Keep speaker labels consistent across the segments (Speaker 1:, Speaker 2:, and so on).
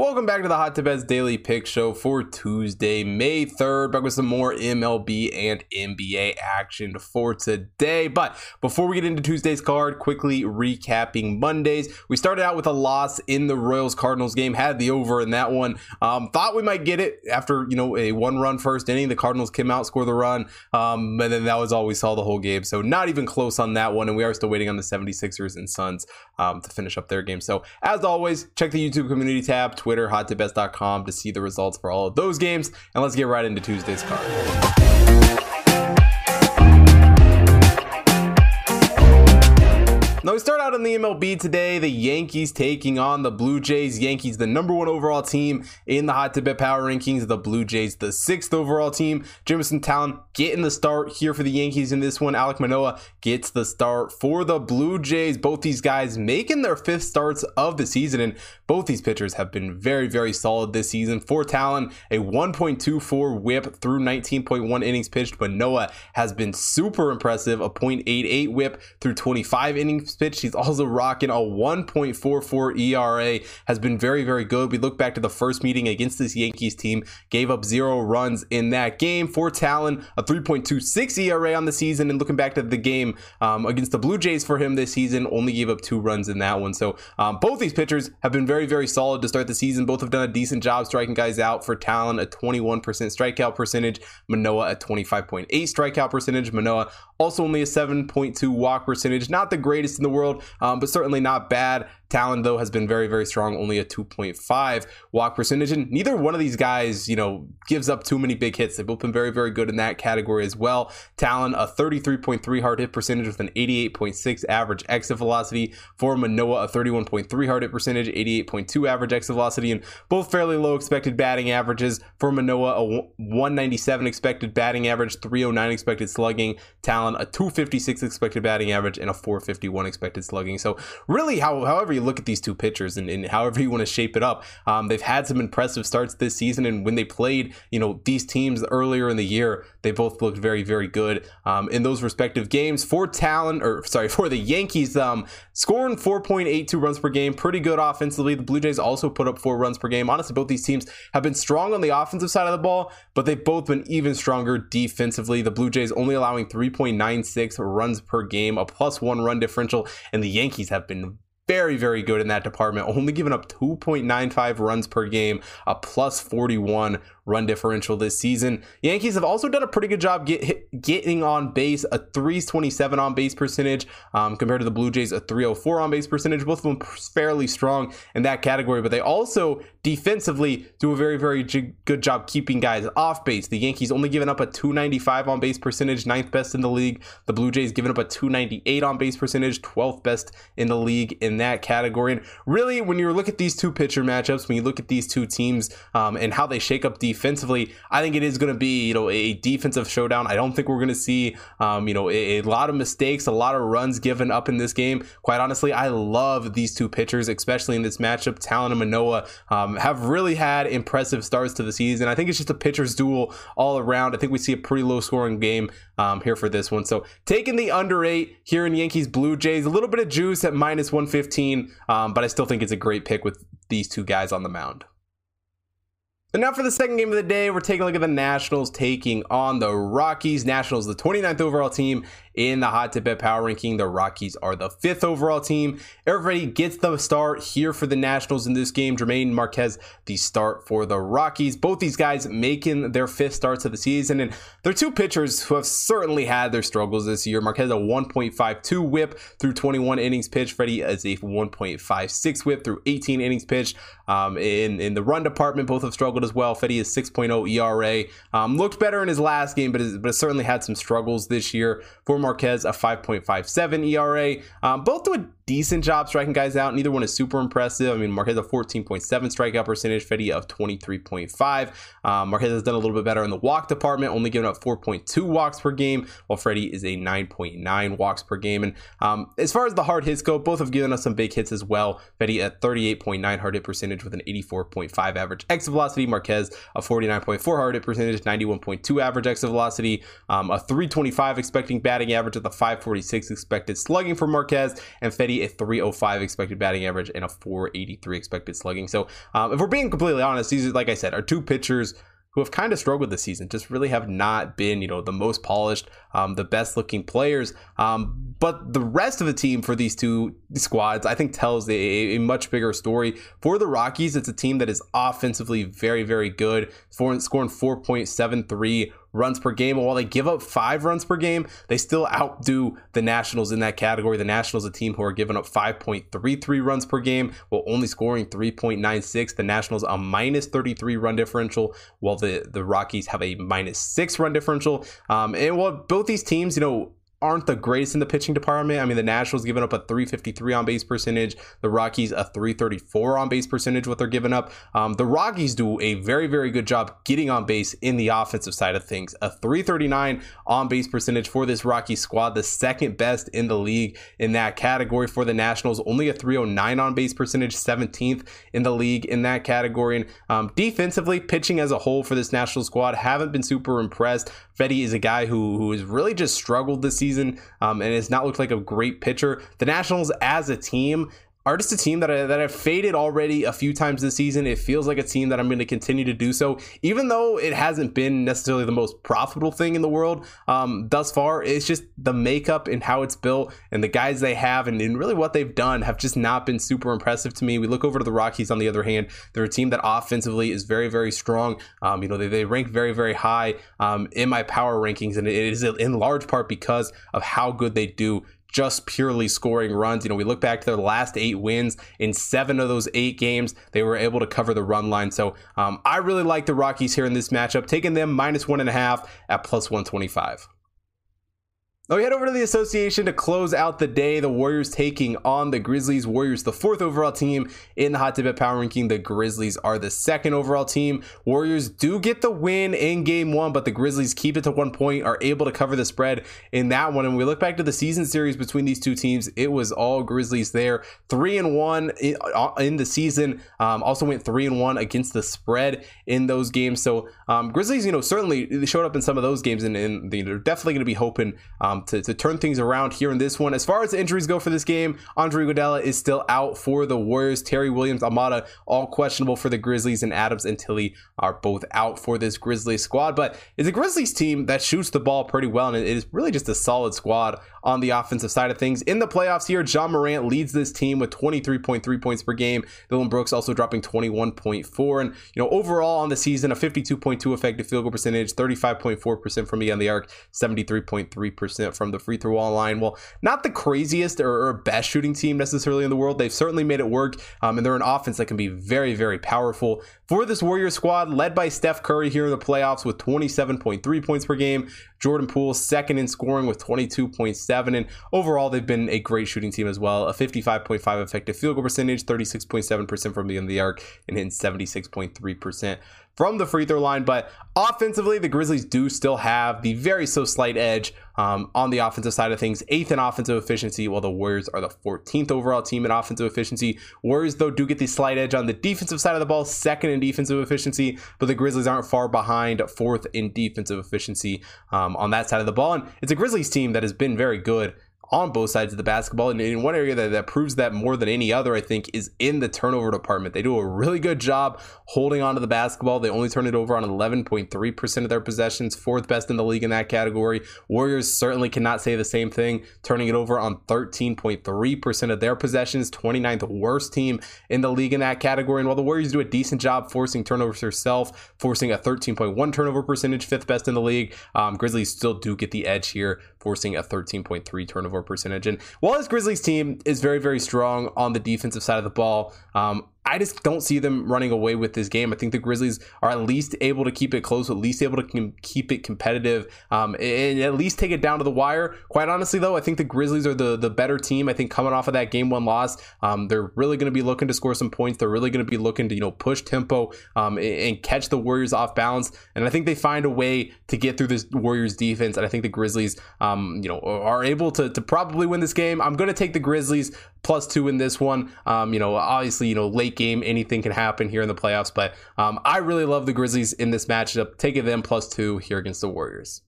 Speaker 1: Welcome back to the Hot Tip Bets Daily Pick Show for Tuesday, May 3rd. Back with some more MLB and NBA action for today. But before we get into Tuesday's card, quickly recapping Mondays. We started out with a loss in the Royals Cardinals game, had the over in that one. Um, thought we might get it after, you know, a one run first inning. The Cardinals came out, scored the run, um, and then that was all we saw the whole game. So not even close on that one. And we are still waiting on the 76ers and Suns um, to finish up their game. So as always, check the YouTube community tab Twitter, hottipbets.com to best.com to see the results for all of those games. And let's get right into Tuesday's card. Now we start out the MLB today. The Yankees taking on the Blue Jays. Yankees, the number one overall team in the Hot Tip Bet Power Rankings. The Blue Jays, the sixth overall team. Jameson Taillon getting the start here for the Yankees in this one. Alec Manoah gets the start for the Blue Jays. Both these guys making their fifth starts of the season, and both these pitchers have been very, very solid this season. For Taillon, a 1.24 WHIP through 19.1 innings pitched. Manoah has been super impressive, a 0.88 WHIP through 25 innings pitched. He's also rocking a 1.44 ERA. Has been very, very good. We look back to the first meeting against this Yankees team, gave up zero runs in that game. For Taillon, a 3.26 ERA on the season. And looking back to the game um, against the Blue Jays for him this season, only gave up two runs in that one. So um, both these pitchers have been very, very solid to start the season. Both have done a decent job striking guys out. For Taillon, a 21% strikeout percentage. Manoah a 25.8 strikeout percentage. Manoah also only a 7.2 walk percentage. Not the greatest in the world, um, but certainly not bad. Taillon, though, has been very, very strong, only a 2.5 walk percentage. And neither one of these guys, you know, gives up too many big hits. They've both been very, very good in that category as well. Taillon, a 33.3 hard hit percentage with an 88.6 average exit velocity. For Manoah, a 31.3 hard hit percentage, 88.2 average exit velocity, and both fairly low expected batting averages. For Manoah, a 197 expected batting average, 309 expected slugging. Taillon, a 256 expected batting average, and a 451 expected slugging. So, really, how, however you look at these two pitchers and, and however you want to shape it up, um, they've had some impressive starts this season. And when they played, you know, these teams earlier in the year, they both looked very, very good um, in those respective games. For Taillon, or sorry, for the Yankees, um, scoring 4.82 runs per game, pretty good offensively. The Blue Jays also put up four runs per game. Honestly, both these teams have been strong on the offensive side of the ball, but they've both been even stronger defensively. The Blue Jays only allowing 3.96 runs per game, a plus one run differential, and the Yankees have been very, very good in that department, only giving up 2.95 runs per game, a plus 41 run differential this season. Yankees have also done a pretty good job get, getting on base, a 327 on base percentage um, compared to the Blue Jays, a 304 on base percentage. Both of them fairly strong in that category, but they also defensively do a very, very good job keeping guys off base. The Yankees only giving up a 295 on base percentage, ninth best in the league. The Blue Jays giving up a 298 on base percentage, 12th best in the league in that category. And really, when you look at these two pitcher matchups, when you look at these two teams um, and how they shake up defense, defensively, I think it is going to be you know a defensive showdown. I don't think we're going to see um, you know a, a, lot of mistakes, a lot of runs given up in this game. Quite honestly, I love these two pitchers, especially in this matchup. Taillon and Manoah um, have really had impressive starts to the season. I think it's just a pitcher's duel all around. I think we see a pretty low scoring game um, here for this one. So taking the under eight here in Yankees Blue Jays, a little bit of juice at minus 115, um, but I still think it's a great pick with these two guys on the mound. And now for the second game of the day, we're taking a look at the Nationals taking on the Rockies. Nationals, the 29th overall team in the Hot Tip Bet Power Ranking. The Rockies are the fifth overall team. Everybody gets the start here for the Nationals in this game. German Marquez, the start for the Rockies. Both these guys making their fifth starts of the season. And they're two pitchers who have certainly had their struggles this year. Marquez, a 1.52 whip through 21 innings pitched. Fedde is a 1.56 whip through 18 innings pitched. Um, in, in the run department, both have struggled as well. Fedde is 6.0 ERA. Um, looked better in his last game, but, has, but certainly had some struggles this year. For Marquez, a 5.57 ERA. Um, both a decent job striking guys out. Neither one is super impressive. I mean, Marquez a 14.7 strikeout percentage, Fedde of 23.5. Um, Marquez has done a little bit better in the walk department, only giving up 4.2 walks per game, while Fedde is a 9.9 walks per game. And um, as far as the hard hits go, both have given us some big hits as well. Fedde at 38.9 hard hit percentage with an 84.5 average exit velocity. Marquez a 49.4 hard hit percentage, 91.2 average exit velocity, um, a 325 expecting batting average at the 546 expected slugging for Marquez, and Fedde a 305 expected batting average, and a 483 expected slugging. So, um, if we're being completely honest, these like I said, are two pitchers who have kind of struggled this season, just really have not been, you know, the most polished, um, the best looking players. Um, but the rest of the team for these two squads, I think, tells a, a, much bigger story. For the Rockies, it's a team that is offensively very, very good, scoring 4.73 runs per game. And while they give up five runs per game, they still outdo the Nationals in that category. The Nationals, a team who are giving up 5.33 runs per game while only scoring 3.96. The Nationals a minus 33 run differential, while the the Rockies have a minus six run differential. Um, and while both these teams, you know, aren't the greatest in the pitching department. I mean, the Nationals giving up a 353 on base percentage, the Rockies a 334 on base percentage, what they're giving up. Um, the Rockies do a very, very good job getting on base in the offensive side of things. A 339 on base percentage for this Rocky squad, the second best in the league in that category for the Nationals. Only a 309 on base percentage, 17th in the league in that category. And um, defensively, pitching as a whole for this National squad haven't been super impressed. Fedde is a guy who who has really just struggled this season um, and has not looked like a great pitcher. The Nationals as a team are just a team that I, that have faded already a few times this season. It feels like a team that I'm going to continue to do so, even though it hasn't been necessarily the most profitable thing in the world um, thus far. It's just the makeup and how it's built, and the guys they have, and, and, really what they've done have just not been super impressive to me. We look over to the Rockies on the other hand; they're a team that offensively is very very strong. Um, you know, they, they rank very very high um, in my power rankings, and it is in large part because of how good they do just purely scoring runs. You know, we look back to their last eight wins. In seven of those eight games, they were able to cover the run line. So um, I really like the Rockies here in this matchup, taking them minus one and a half at plus 125. Now we head over to the association to close out the day. The Warriors taking on the Grizzlies. Warriors, the fourth overall team in the Hot Tip Bet Power Ranking. The Grizzlies are the second overall team. Warriors do get the win in game one, but the Grizzlies keep it to one point, are able to cover the spread in that one. And we look back to the season series between these two teams, it was all Grizzlies there. Three and one in, uh, the season. Um, also went three and one against the spread in those games. So um, Grizzlies, you know, certainly showed up in some of those games, and, and they're definitely going to be hoping. Um, um, to, to turn things around here in this one. As far as the injuries go for this game, Andre Iguodala is still out for the Warriors. Terry Williams, Aldama, all questionable for the Grizzlies, and Adams and Tillie are both out for this Grizzlies squad. But it's a Grizzlies team that shoots the ball pretty well, and it is really just a solid squad on the offensive side of things. In the playoffs here, Ja Morant leads this team with 23.3 points per game. Dillon Brooks also dropping 21.4. And, you know, overall on the season, a 52.2 effective field goal percentage, 35.4% from beyond the arc, 73.3% from the free throw line. Well, not the craziest or, best shooting team necessarily in the world. They've certainly made it work. Um, and they're an offense that can be very, very powerful for this Warrior squad, led by Steph Curry here in the playoffs with 27.3 points per game. Jordan Poole second in scoring with 22.7. And overall, they've been a great shooting team as well. A 55.5 effective field goal percentage, 36.7% from beyond the arc, and hitting 76.3% from the free throw line. But offensively, the Grizzlies do still have the very so slight edge um, on the offensive side of things. Eighth in offensive efficiency, while the Warriors are the 14th overall team in offensive efficiency. Warriors, though, do get the slight edge on the defensive side of the ball, second in defensive efficiency, but the Grizzlies aren't far behind, fourth in defensive efficiency um, on that side of the ball. And it's a Grizzlies team that has been very good on both sides of the basketball. And in one area that, that proves that more than any other, I think, is in the turnover department. They do a really good job holding onto the basketball. They only turn it over on 11.3% of their possessions, fourth best in the league in that category. Warriors certainly cannot say the same thing, turning it over on 13.3% of their possessions, 29th worst team in the league in that category. And while the Warriors do a decent job forcing turnovers themselves, forcing a 13.1 turnover percentage, fifth best in the league, um, Grizzlies still do get the edge here, forcing a 13.3 turnover percentage. And while this Grizzlies team is very, very strong on the defensive side of the ball, um, I just don't see them running away with this game. I think the Grizzlies are at least able to keep it close, at least able to com- keep it competitive, um, and at least take it down to the wire. Quite honestly, though, I think the Grizzlies are the the better team. I think coming off of that game one loss, um, they're really going to be looking to score some points. They're really going to be looking to you know push tempo um, and, and, catch the Warriors off balance. And I think they find a way to get through this Warriors defense. And I think the Grizzlies, um, you know, are able to to probably win this game. I'm going to take the Grizzlies plus two in this one. Um, you know, obviously, you know, late game, anything can happen here in the playoffs, but um, I really love the Grizzlies in this matchup. Taking them plus two here against the Warriors.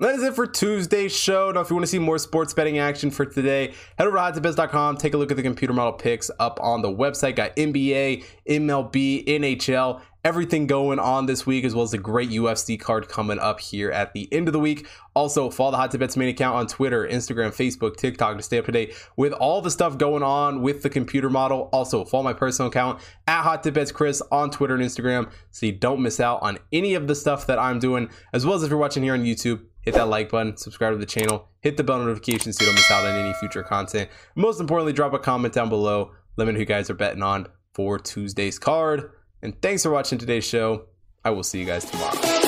Speaker 1: That is it for Tuesday's show. Now, if you want to see more sports betting action for today, head over to hottipbets.com. Take a look at the computer model picks up on the website. Got NBA, MLB, NHL, everything going on this week, as well as a great UFC card coming up here at the end of the week. Also, follow the Hot Tip Bets main account on Twitter, Instagram, Facebook, TikTok to stay up to date with all the stuff going on with the computer model. Also, follow my personal account at Hot Tip Bets Chris on Twitter and Instagram so you don't miss out on any of the stuff that I'm doing, as well as if you're watching here on YouTube hit that like button, subscribe to the channel, hit the bell notification so you don't miss out on any future content. Most importantly, drop a comment down below. Let me know who you guys are betting on for Tuesday's card. And thanks for watching today's show. I will see you guys tomorrow.